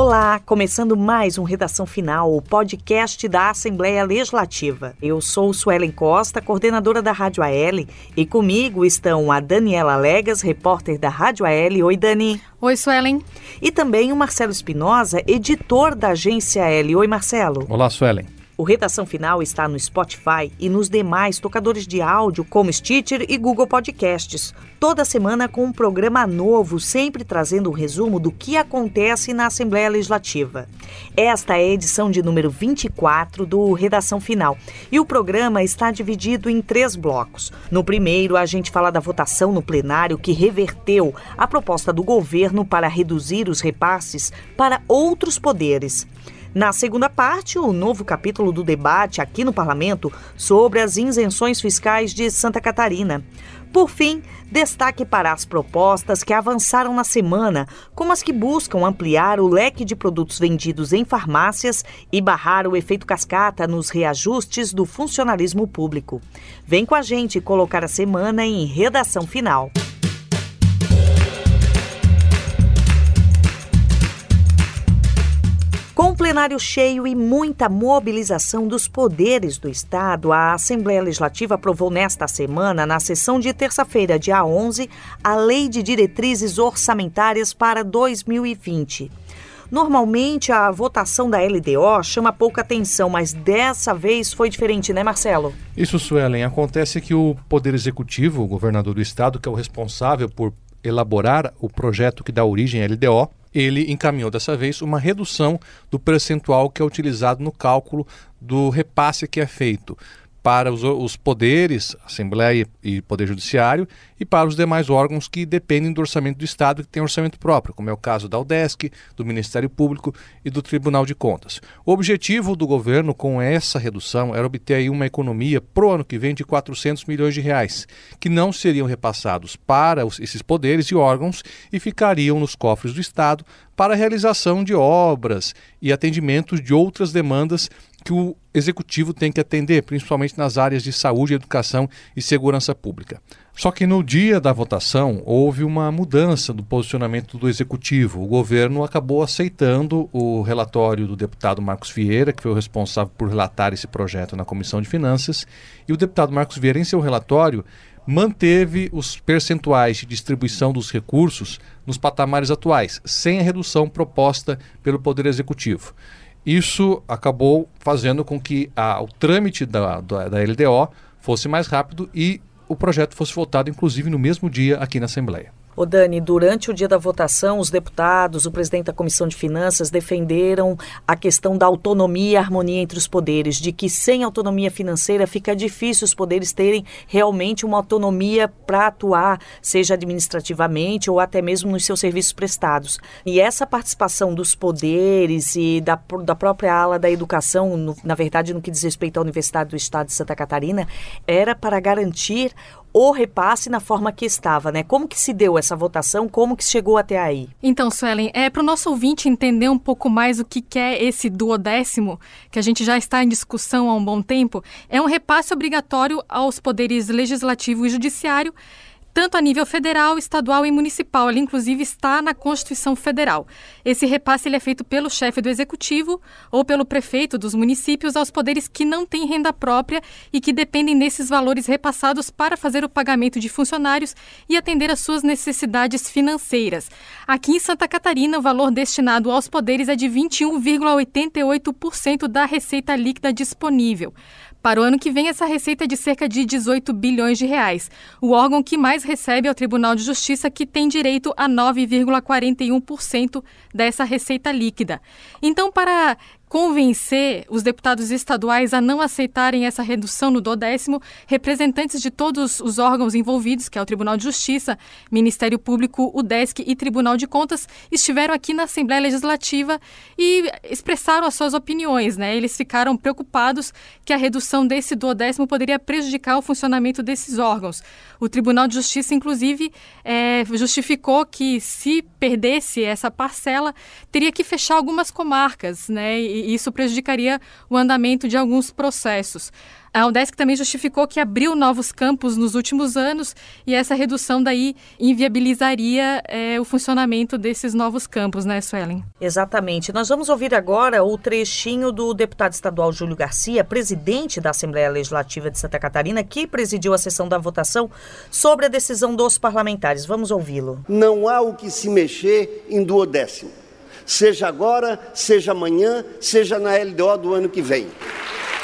Olá, começando mais um Redação Final, o podcast da Assembleia Legislativa. Eu sou Suelen Costa, coordenadora da Rádio AL, e comigo estão a Daniela Legas, repórter da Rádio AL. Oi, Dani. Oi, Suelen. E também o Marcelo Espinosa, editor da agência AL. Oi, Marcelo. Olá, Suelen. O Redação Final está no Spotify e nos demais tocadores de áudio como Stitcher e Google Podcasts. Toda semana com um programa novo, sempre trazendo um resumo do que acontece na Assembleia Legislativa. Esta é a edição de número 24 do Redação Final e o programa está dividido em três blocos. No primeiro, a gente fala da votação no plenário que reverteu a proposta do governo para reduzir os repasses para outros poderes. Na segunda parte, o novo capítulo do debate aqui no parlamento sobre as isenções fiscais de Santa Catarina. Por fim, destaque para as propostas que avançaram na semana, como as que buscam ampliar o leque de produtos vendidos em farmácias e barrar o efeito cascata nos reajustes do funcionalismo público. Vem com a gente colocar a semana em redação final. Com o plenário cheio e muita mobilização dos poderes do Estado, a Assembleia Legislativa aprovou nesta semana, na sessão de terça-feira, dia 11, a Lei de Diretrizes Orçamentárias para 2020. Normalmente a votação da LDO chama pouca atenção, mas dessa vez foi diferente, né, Marcelo? Isso, Suelen. Acontece que o Poder Executivo, o governador do Estado, que é o responsável por elaborar o projeto que dá origem à LDO, ele encaminhou dessa vez uma redução do percentual que é utilizado no cálculo do repasse que é feito para os, os, poderes, Assembleia e Poder Judiciário, e para os demais órgãos que dependem do orçamento do Estado, que tem orçamento próprio, como é o caso da UDESC, do Ministério Público e do Tribunal de Contas. O objetivo do governo com essa redução era obter aí uma economia para o ano que vem de 400 milhões de reais, que não seriam repassados para os, esses poderes e órgãos e ficariam nos cofres do Estado para a realização de obras e atendimentos de outras demandas que o executivo tem que atender, principalmente nas áreas de saúde, educação e segurança pública. Só que no dia da votação houve uma mudança do posicionamento do executivo. O governo acabou aceitando o relatório do deputado Marcos Vieira, que foi o responsável por relatar esse projeto na Comissão de Finanças, e o deputado Marcos Vieira, em seu relatório, manteve os percentuais de distribuição dos recursos nos patamares atuais, sem a redução proposta pelo Poder Executivo. Isso acabou fazendo com que a, o trâmite da, da, da LDO fosse mais rápido e o projeto fosse votado, inclusive, no mesmo dia aqui na Assembleia. O Dani, durante o dia da votação, os deputados, o presidente da Comissão de Finanças defenderam a questão da autonomia e harmonia entre os poderes, de que sem autonomia financeira fica difícil os poderes terem realmente uma autonomia para atuar, seja administrativamente ou até mesmo nos seus serviços prestados. E essa participação dos poderes e da, da própria ala da educação, no, na verdade, no que diz respeito à Universidade do Estado de Santa Catarina, era para garantir o repasse na forma que estava, né? Como que se deu essa votação? Como que chegou até aí? Então, Suelen, é para o nosso ouvinte entender um pouco mais o que, que é esse duodécimo, que a gente já está em discussão há um bom tempo, é um repasse obrigatório aos poderes legislativo e judiciário tanto a nível federal, estadual e municipal. Ele, inclusive, está na Constituição Federal. Esse repasse ele é feito pelo chefe do executivo ou pelo prefeito dos municípios aos poderes que não têm renda própria e que dependem desses valores repassados para fazer o pagamento de funcionários e atender às suas necessidades financeiras. Aqui em Santa Catarina, o valor destinado aos poderes é de 21,88% da receita líquida disponível. Para o ano que vem, essa receita é de cerca de 18 bilhões de reais. O órgão que mais recebe é o Tribunal de Justiça, que tem direito a 9,41% dessa receita líquida. Então, para convencer os deputados estaduais a não aceitarem essa redução no décimo, representantes de todos os órgãos envolvidos, que é o Tribunal de Justiça, Ministério Público, o DESC e Tribunal de Contas, estiveram aqui na Assembleia Legislativa e expressaram as suas opiniões. Né? Eles ficaram preocupados que a redução desse duodécimo poderia prejudicar o funcionamento desses órgãos. O Tribunal de Justiça, inclusive, é, justificou que se perdesse essa parcela, teria que fechar algumas comarcas, né? Isso prejudicaria o andamento de alguns processos. A UDESC também justificou que abriu novos campos nos últimos anos e essa redução daí inviabilizaria é, o funcionamento desses novos campos, né, Suelen? Exatamente. Nós vamos ouvir agora o trechinho do deputado estadual Júlio Garcia, presidente da Assembleia Legislativa de Santa Catarina, que presidiu a sessão da votação sobre a decisão dos parlamentares. Vamos ouvi-lo. Não há o que se mexer em duodécimo. Seja agora, seja amanhã, seja na LDO do ano que vem.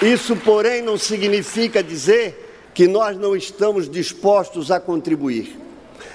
Isso, porém, não significa dizer que nós não estamos dispostos a contribuir.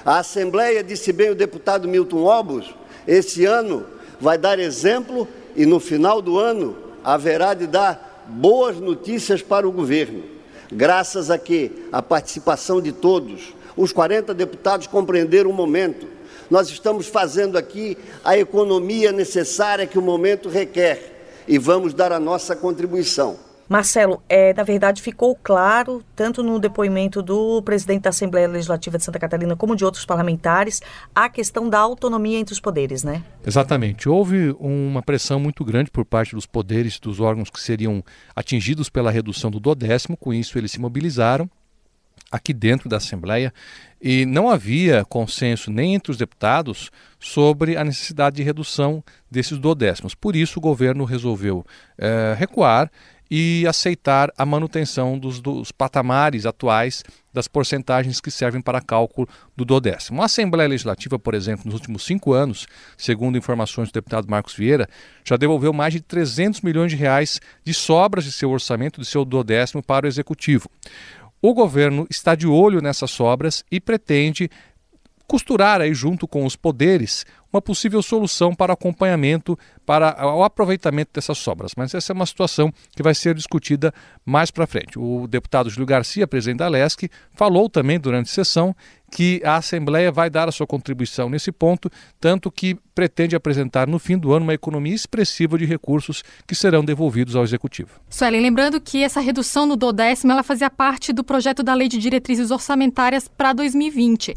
A Assembleia, disse bem o deputado Milton Obos, esse ano vai dar exemplo e no final do ano haverá de dar boas notícias para o governo. Graças a que a participação de todos, os 40 deputados compreenderam o momento. Nós estamos fazendo aqui a economia necessária que o momento requer e vamos dar a nossa contribuição. Marcelo, é, na verdade ficou claro, tanto no depoimento do presidente da Assembleia Legislativa de Santa Catarina como de outros parlamentares, a questão da autonomia entre os poderes, né? Exatamente. Houve uma pressão muito grande por parte dos poderes, dos órgãos que seriam atingidos pela redução do décimo, com isso eles se mobilizaram aqui dentro da Assembleia e não havia consenso nem entre os deputados sobre a necessidade de redução desses duodécimos. Por isso, o governo resolveu é, recuar e aceitar a manutenção dos, dos, patamares atuais das porcentagens que servem para cálculo do dodécimo. A Assembleia Legislativa, por exemplo, nos últimos cinco anos, segundo informações do deputado Marcos Vieira, já devolveu mais de 300 milhões de reais de sobras de seu orçamento, de seu dodécimo para o Executivo. O governo está de olho nessas sobras e pretende costurar aí junto com os poderes uma possível solução para acompanhamento, para o aproveitamento dessas sobras. Mas essa é uma situação que vai ser discutida mais para frente. O deputado Júlio Garcia, presidente da LESC, falou também durante a sessão que a Assembleia vai dar a sua contribuição nesse ponto, tanto que pretende apresentar no fim do ano uma economia expressiva de recursos que serão devolvidos ao Executivo. Suelen, lembrando que essa redução no décimo ela fazia parte do projeto da Lei de Diretrizes Orçamentárias para 2020.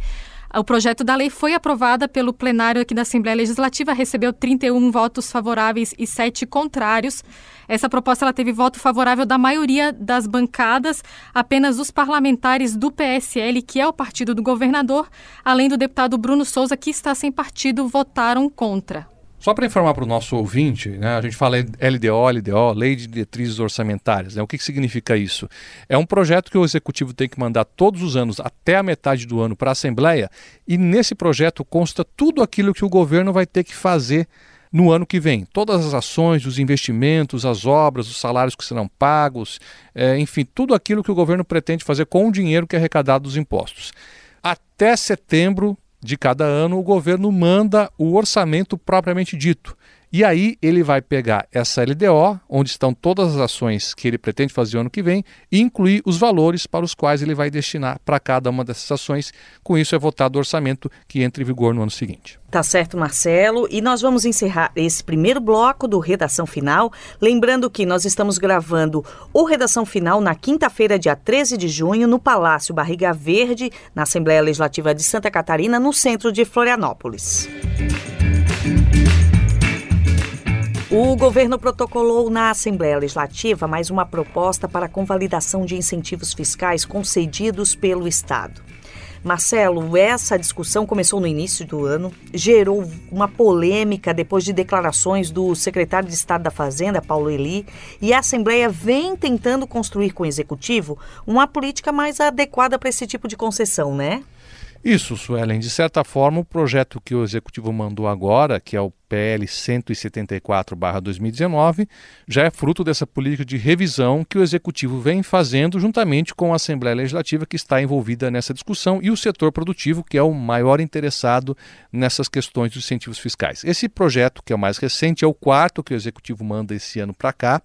O projeto da lei foi aprovado pelo plenário aqui da Assembleia Legislativa, recebeu 31 votos favoráveis e 7 contrários. Essa proposta ela teve voto favorável da maioria das bancadas, apenas os parlamentares do PSL, que é o partido do governador, além do deputado Bruno Souza, que está sem partido, votaram contra. Só para informar para o nosso ouvinte, né, a gente fala LDO, LDO, Lei de Diretrizes Orçamentárias. Né, o que, que significa isso? É um projeto que o Executivo tem que mandar todos os anos, até a metade do ano, para a Assembleia, e nesse projeto consta tudo aquilo que o governo vai ter que fazer no ano que vem. Todas as ações, os investimentos, as obras, os salários que serão pagos, é, enfim, tudo aquilo que o governo pretende fazer com o dinheiro que é arrecadado dos impostos. Até setembro de cada ano, o governo manda o orçamento propriamente dito. E aí ele vai pegar essa LDO, onde estão todas as ações que ele pretende fazer ano que vem, e incluir os valores para os quais ele vai destinar para cada uma dessas ações. Com isso é votado o orçamento que entra em vigor no ano seguinte. Tá certo, Marcelo. E nós vamos encerrar esse primeiro bloco do Redação Final. Lembrando que nós estamos gravando o Redação Final na quinta-feira, dia 13 de junho, no Palácio Barriga Verde, na Assembleia Legislativa de Santa Catarina, no centro de Florianópolis. O governo protocolou na Assembleia Legislativa mais uma proposta para a convalidação de incentivos fiscais concedidos pelo Estado. Marcelo, essa discussão começou no início do ano, gerou uma polêmica depois de declarações do secretário de Estado da Fazenda, Paulo Eli, e a Assembleia vem tentando construir com o Executivo uma política mais adequada para esse tipo de concessão, né? Isso, Suelen. De certa forma, o projeto que o Executivo mandou agora, que é o PL 174-2019, já é fruto dessa política de revisão que o Executivo vem fazendo juntamente com a Assembleia Legislativa, que está envolvida nessa discussão, e o setor produtivo, que é o maior interessado nessas questões dos incentivos fiscais. Esse projeto, que é o mais recente, é o quarto que o Executivo manda esse ano para cá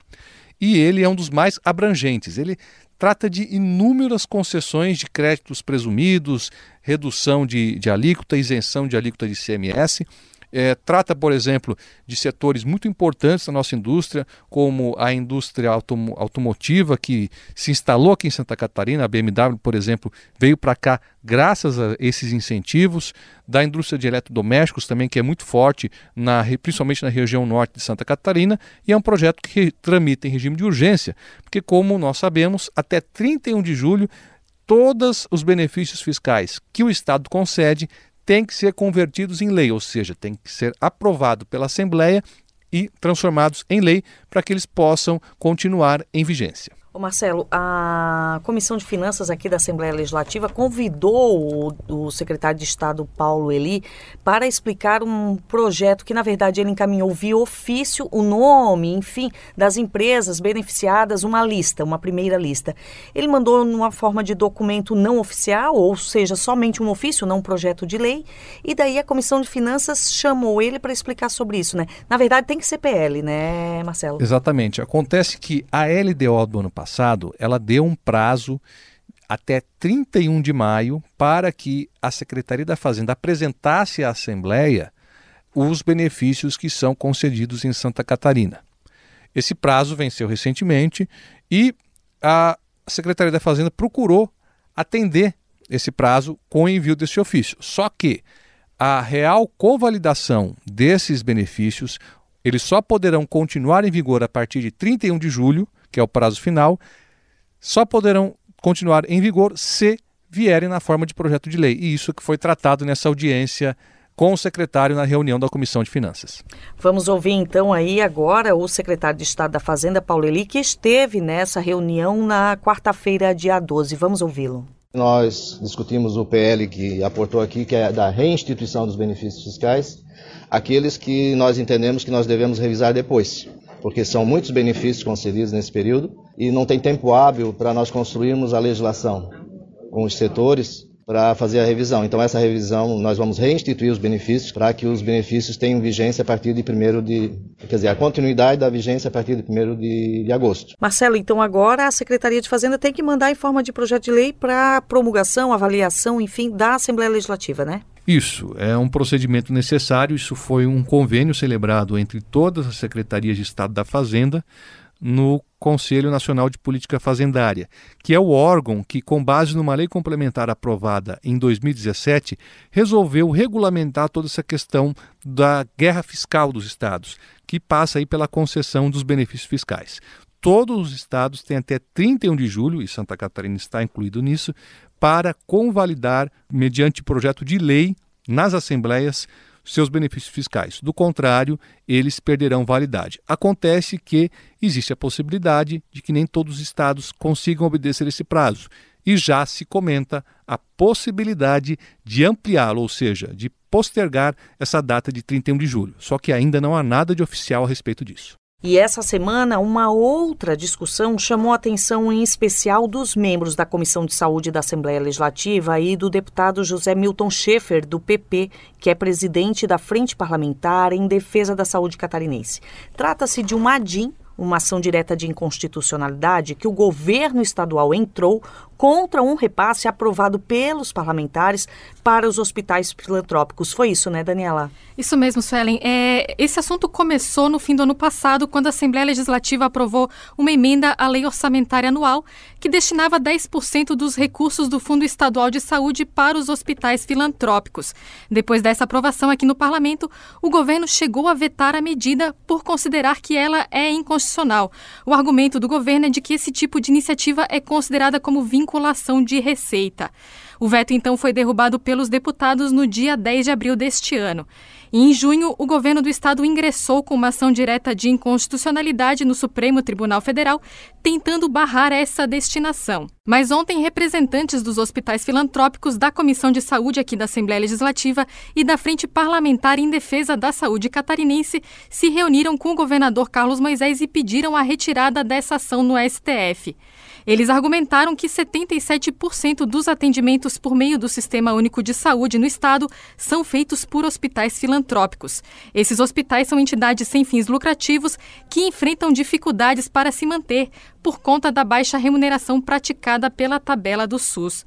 e ele é um dos mais abrangentes. Ele trata de inúmeras concessões de créditos presumidos, redução de, de alíquota, isenção de alíquota de CMS. É, trata, por exemplo, de setores muito importantes da nossa indústria, como a indústria autom automotiva que se instalou aqui em Santa Catarina. A BMW, por exemplo, veio para cá graças a esses incentivos. Da indústria de eletrodomésticos também, que é muito forte, na, principalmente na região norte de Santa Catarina. E é um projeto que tramita em regime de urgência, porque, como nós sabemos, até 31 de julho todos os benefícios fiscais que o Estado concede têm que ser convertidos em lei, ou seja, tem que ser aprovado pela Assembleia e transformados em lei para que eles possam continuar em vigência. Marcelo, a Comissão de Finanças aqui da Assembleia Legislativa convidou o, o, secretário de Estado Paulo Eli para explicar um projeto que, na verdade, ele encaminhou via ofício o nome, enfim, das empresas beneficiadas, uma lista, uma primeira lista. Ele mandou numa forma de documento não oficial, ou seja, somente um ofício, não um projeto de lei, e daí a Comissão de Finanças chamou ele para explicar sobre isso, né? Na verdade, tem que ser PL, né, Marcelo? Exatamente. Acontece que a LDO do ano passado passado, ela deu um prazo até 31 de maio para que a Secretaria da Fazenda apresentasse à Assembleia os benefícios que são concedidos em Santa Catarina. Esse prazo venceu recentemente e a Secretaria da Fazenda procurou atender esse prazo com o envio desse ofício. Só que a real convalidação desses benefícios, eles só poderão continuar em vigor a partir de 31 de julho que é o prazo final, só poderão continuar em vigor se vierem na forma de projeto de lei. E isso que foi tratado nessa audiência com o secretário na reunião da Comissão de Finanças. Vamos ouvir então aí agora o secretário de Estado da Fazenda, Paulo Eli, que esteve nessa reunião na quarta-feira, dia 12. Vamos ouvi-lo. Nós discutimos o PL que aportou aqui, que é da reinstituição dos benefícios fiscais, aqueles que nós entendemos que nós devemos revisar depois porque são muitos benefícios concedidos nesse período e não tem tempo hábil para nós construirmos a legislação com os setores para fazer a revisão. Então essa revisão nós vamos reinstituir os benefícios para que os benefícios tenham vigência a partir de 1 de, quer dizer, a continuidade da vigência a partir de 1 de, de agosto. Marcelo, então agora a Secretaria de Fazenda tem que mandar em forma de projeto de lei para promulgação, avaliação, enfim, da Assembleia Legislativa, né? Isso, é um procedimento necessário. Isso foi um convênio celebrado entre todas as secretarias de Estado da Fazenda no Conselho Nacional de Política Fazendária, que é o órgão que, com base numa lei complementar aprovada em 2017, resolveu regulamentar toda essa questão da guerra fiscal dos estados, que passa aí pela concessão dos benefícios fiscais. Todos os estados têm até 31 de julho, e Santa Catarina está incluído nisso, para convalidar, mediante projeto de lei, nas assembleias, seus benefícios fiscais. Do contrário, eles perderão validade. Acontece que existe a possibilidade de que nem todos os estados consigam obedecer esse prazo. E já se comenta a possibilidade de ampliá-lo, ou seja, de postergar essa data de 31 de julho. Só que ainda não há nada de oficial a respeito disso. E essa semana, uma outra discussão chamou a atenção em especial dos membros da Comissão de Saúde da Assembleia Legislativa e do deputado José Milton Schaefer, do PP, que é presidente da Frente Parlamentar em Defesa da Saúde Catarinense. Trata-se de um ADIM, uma ação direta de inconstitucionalidade que o governo estadual entrou contra um repasse aprovado pelos parlamentares para os hospitais filantrópicos. Foi isso, né, Daniela? Isso mesmo, Suelen. É, esse assunto começou no fim do ano passado, quando a Assembleia Legislativa aprovou uma emenda à Lei Orçamentária Anual que destinava 10% dos recursos do Fundo Estadual de Saúde para os hospitais filantrópicos. Depois dessa aprovação aqui no parlamento, o governo chegou a vetar a medida por considerar que ela é inconstitucional. O argumento do governo é de que esse tipo de iniciativa é considerada como vinculação vinculação de receita. O veto então foi derrubado pelos deputados no dia 10 de abril deste ano. Em junho, o governo do estado ingressou com uma ação direta de inconstitucionalidade no Supremo Tribunal Federal, tentando barrar essa destinação. Mas ontem, representantes dos hospitais filantrópicos da Comissão de Saúde aqui da Assembleia Legislativa e da Frente Parlamentar em Defesa da Saúde Catarinense se reuniram com o governador Carlos Moisés e pediram a retirada dessa ação no STF. Eles argumentaram que 77% dos atendimentos por meio do Sistema Único de Saúde no Estado são feitos por hospitais filantrópicos. Esses hospitais são entidades sem fins lucrativos que enfrentam dificuldades para se manter por conta da baixa remuneração praticada pela tabela do SUS.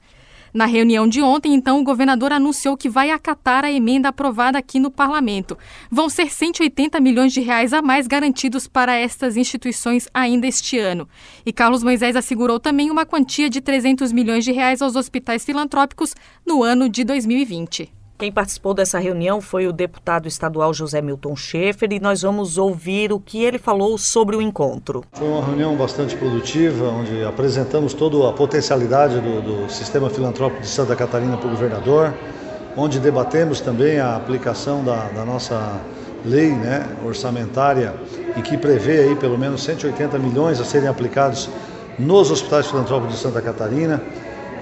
Na reunião de ontem, então, o governador anunciou que vai acatar a emenda aprovada aqui no parlamento. Vão ser 180 milhões de reais a mais garantidos para estas instituições ainda este ano. E Carlos Moisés assegurou também uma quantia de 300 milhões de reais aos hospitais filantrópicos no ano de 2020. Quem participou dessa reunião foi o deputado estadual José Milton Schaefer e nós vamos ouvir o que ele falou sobre o encontro. Foi uma reunião bastante produtiva, onde apresentamos toda a potencialidade do, do sistema filantrópico de Santa Catarina para o governador, onde debatemos também a aplicação da, da nossa lei né, orçamentária e que prevê aí pelo menos 180 milhões a serem aplicados nos hospitais filantrópicos de Santa Catarina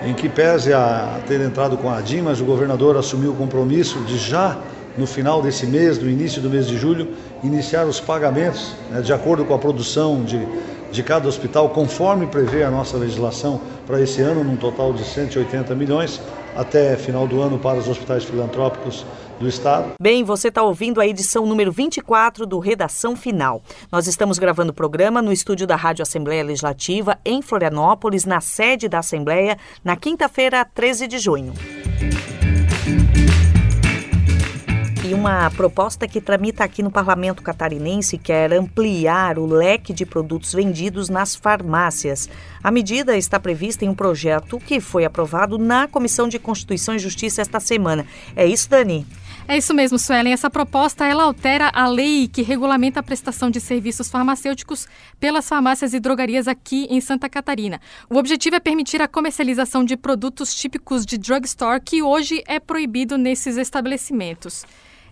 em que pese a ter entrado com a ADIM, mas o governador assumiu o compromisso de já no final desse mês, no início do mês de julho, iniciar os pagamentos né, de acordo com a produção de, de cada hospital, conforme prevê a nossa legislação para esse ano, num total de 180 milhões, até final do ano para os hospitais filantrópicos do Estado. Bem, você está ouvindo a edição número 24 do Redação Final. Nós estamos gravando o programa no estúdio da Rádio Assembleia Legislativa, em Florianópolis, na sede da Assembleia, na quinta-feira, 13 de junho. E uma proposta que tramita aqui no Parlamento Catarinense quer ampliar o leque de produtos vendidos nas farmácias. A medida está prevista em um projeto que foi aprovado na Comissão de Constituição e Justiça esta semana. É isso, Dani? É isso mesmo, Suelen. Essa proposta ela altera a lei que regulamenta a prestação de serviços farmacêuticos pelas farmácias e drogarias aqui em Santa Catarina. O objetivo é permitir a comercialização de produtos típicos de drugstore que hoje é proibido nesses estabelecimentos.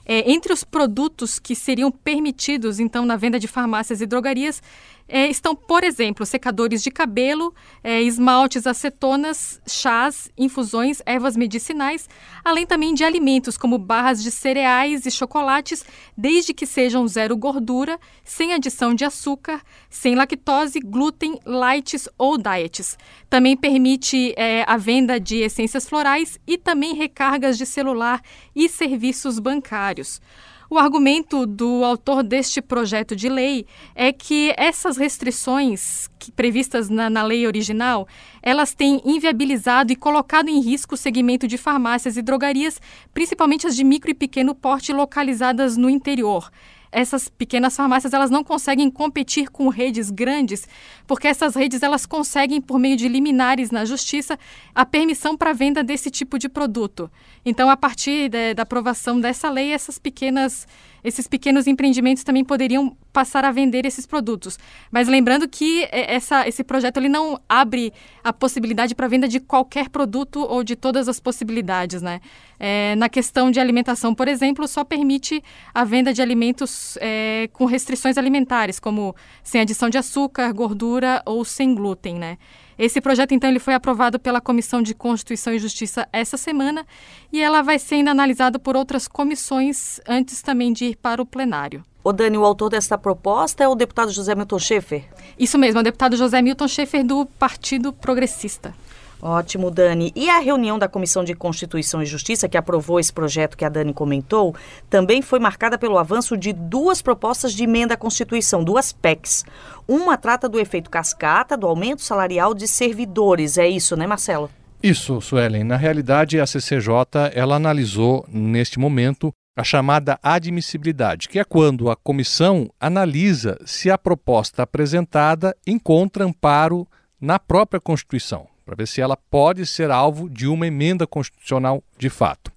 É, entre os produtos que seriam permitidos, então, na venda de farmácias e drogarias, é, estão, por exemplo, secadores de cabelo, é, esmaltes, acetonas, chás, infusões, ervas medicinais, além também de alimentos como barras de cereais e chocolates, desde que sejam zero gordura, sem adição de açúcar, sem lactose, glúten, lights ou diets. Também permite é, a venda de essências florais e também recargas de celular e serviços bancários. O argumento do autor deste projeto de lei é que essas restrições que, previstas na, na lei original, elas têm inviabilizado e colocado em risco o segmento de farmácias e drogarias, principalmente as de micro e pequeno porte localizadas no interior essas pequenas farmácias elas não conseguem competir com redes grandes, porque essas redes elas conseguem por meio de liminares na justiça a permissão para venda desse tipo de produto. Então, a partir de, da aprovação dessa lei, essas pequenas esses pequenos empreendimentos também poderiam passar a vender esses produtos. Mas lembrando que é, essa, esse projeto ele não abre a possibilidade para venda de qualquer produto ou de todas as possibilidades, né? É, na questão de alimentação, por exemplo, só permite a venda de alimentos é, com restrições alimentares, como sem adição de açúcar, gordura ou sem glúten, né? Esse projeto, então, ele foi aprovado pela Comissão de Constituição e Justiça essa semana e ela vai ser ainda analisada por outras comissões antes também de ir para o plenário. O Dani, o autor dessa proposta é o deputado José Milton Schaefer? Isso mesmo, é o deputado José Milton Schaefer do Partido Progressista. Ótimo, Dani. E a reunião da Comissão de Constituição e Justiça, que aprovou esse projeto que a Dani comentou, também foi marcada pelo avanço de duas propostas de emenda à Constituição, duas PECs. Uma trata do efeito cascata do aumento salarial de servidores. É isso, né, Marcelo? Isso, Suelen. Na realidade, a CCJ ela analisou neste momento a chamada admissibilidade, que é quando a comissão analisa se a proposta apresentada encontra amparo na própria Constituição para ver se ela pode ser alvo de uma emenda constitucional de fato.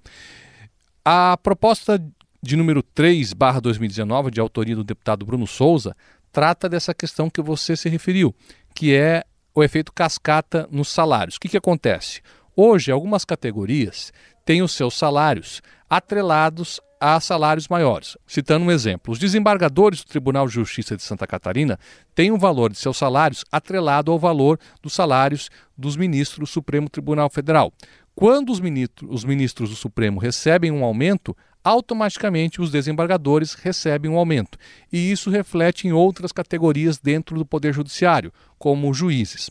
A proposta de número 3, barra 2019, de autoria do deputado Bruno Souza, trata dessa questão que você se referiu, que é o efeito cascata nos salários. O que, que acontece? Hoje, algumas categorias têm os seus salários atrelados a salários maiores. Citando um exemplo, os desembargadores do Tribunal de Justiça de Santa Catarina têm o um valor de seus salários atrelado ao valor dos salários dos ministros do Supremo Tribunal Federal. Quando os ministros, os ministros do Supremo recebem um aumento, automaticamente os desembargadores recebem um aumento. E isso reflete em outras categorias dentro do Poder Judiciário, como juízes.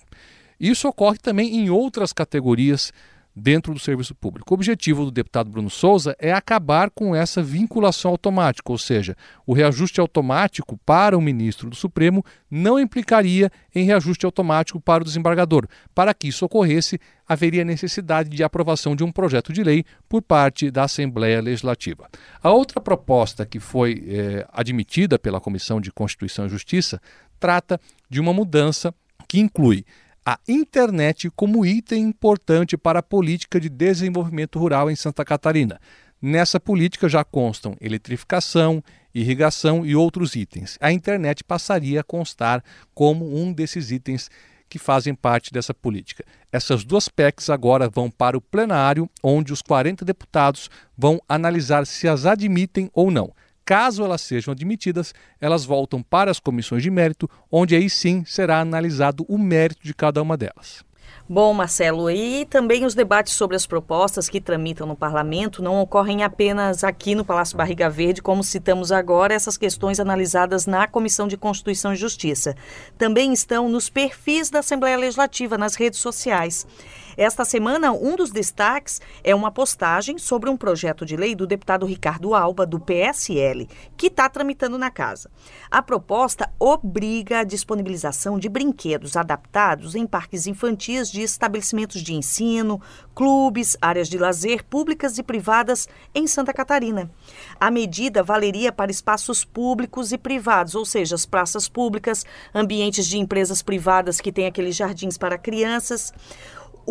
Isso ocorre também em outras categorias dentro do serviço público. O objetivo do deputado Bruno Souza é acabar com essa vinculação automática, ou seja, o reajuste automático para o ministro do Supremo não implicaria em reajuste automático para o desembargador. Para que isso ocorresse, haveria necessidade de aprovação de um projeto de lei por parte da Assembleia Legislativa. A outra proposta que foi é, admitida pela Comissão de Constituição e Justiça trata de uma mudança que inclui a internet como item importante para a política de desenvolvimento rural em Santa Catarina. Nessa política já constam eletrificação, irrigação e outros itens. A internet passaria a constar como um desses itens que fazem parte dessa política. Essas duas PECs agora vão para o plenário, onde os 40 deputados vão analisar se as admitem ou não. Caso elas sejam admitidas, elas voltam para as comissões de mérito, onde aí sim será analisado o mérito de cada uma delas. Bom, Marcelo, e também os debates sobre as propostas que tramitam no parlamento não ocorrem apenas aqui no Palácio Barriga Verde, como citamos agora, essas questões analisadas na Comissão de Constituição e Justiça. Também estão nos perfis da Assembleia Legislativa, nas redes sociais. Esta semana, um dos destaques é uma postagem sobre um projeto de lei do deputado Ricardo Alba, do PSL, que está tramitando na casa. A proposta obriga a disponibilização de brinquedos adaptados em parques infantis de estabelecimentos de ensino, clubes, áreas de lazer públicas e privadas em Santa Catarina. A medida valeria para espaços públicos e privados, ou seja, as praças públicas, ambientes de empresas privadas que têm aqueles jardins para crianças.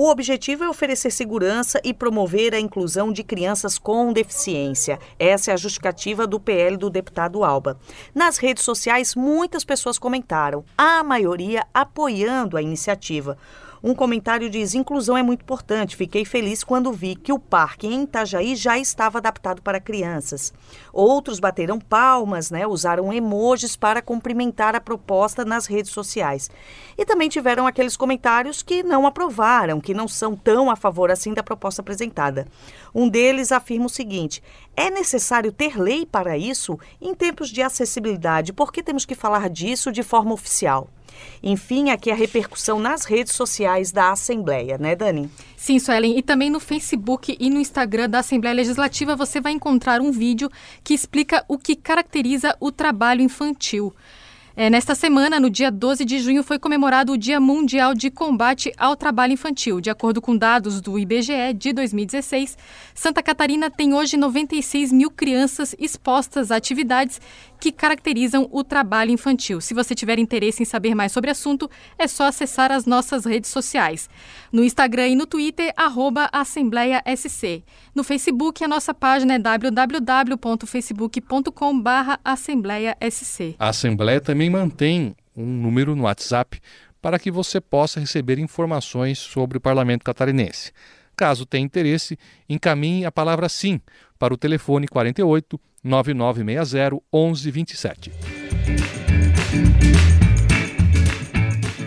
O objetivo é oferecer segurança e promover a inclusão de crianças com deficiência. Essa é a justificativa do PL do deputado Alba. Nas redes sociais, muitas pessoas comentaram, a maioria apoiando a iniciativa. Um comentário diz: inclusão é muito importante. Fiquei feliz quando vi que o parque em Itajaí já estava adaptado para crianças. Outros bateram palmas, né? Usaram emojis para cumprimentar a proposta nas redes sociais. E também tiveram aqueles comentários que não aprovaram, que não são tão a favor assim da proposta apresentada. Um deles afirma o seguinte: é necessário ter lei para isso? Em tempos de acessibilidade, por que temos que falar disso de forma oficial? Enfim, aqui a repercussão nas redes sociais da Assembleia, né, Dani? Sim, Suelen. E também no Facebook e no Instagram da Assembleia Legislativa você vai encontrar um vídeo que explica o que caracteriza o trabalho infantil. É, nesta semana, no dia 12 de junho, foi comemorado o Dia Mundial de Combate ao Trabalho Infantil. De acordo com dados do IBGE de 2016, Santa Catarina tem hoje 96 mil crianças expostas a atividades que caracterizam o trabalho infantil. Se você tiver interesse em saber mais sobre o assunto, é só acessar as nossas redes sociais. No Instagram e no Twitter, arroba Assembleia SC. No Facebook, a nossa página é www.facebook.com Assembleia SC. A Assembleia também mantém um número no WhatsApp para que você possa receber informações sobre o Parlamento Catarinense. Caso tenha interesse, encaminhe a palavra sim para o telefone 48 9960 1127.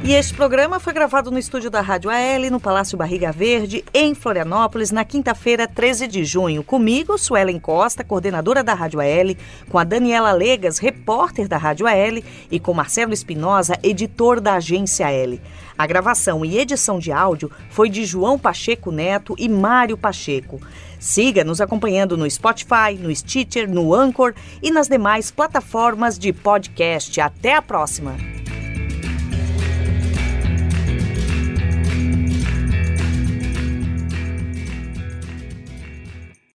E este programa foi gravado no estúdio da Rádio AL, no Palácio Barriga Verde, em Florianópolis, na quinta-feira, 13 de junho. Comigo, Suelen Costa, coordenadora da Rádio AL, com a Daniela Legas, repórter da Rádio AL, e com Marcelo Espinosa, editor da agência AL. A gravação e edição de áudio foi de João Pacheco Neto e Mário Pacheco. Siga nos acompanhando no Spotify, no Stitcher, no Anchor e nas demais plataformas de podcast. Até a próxima!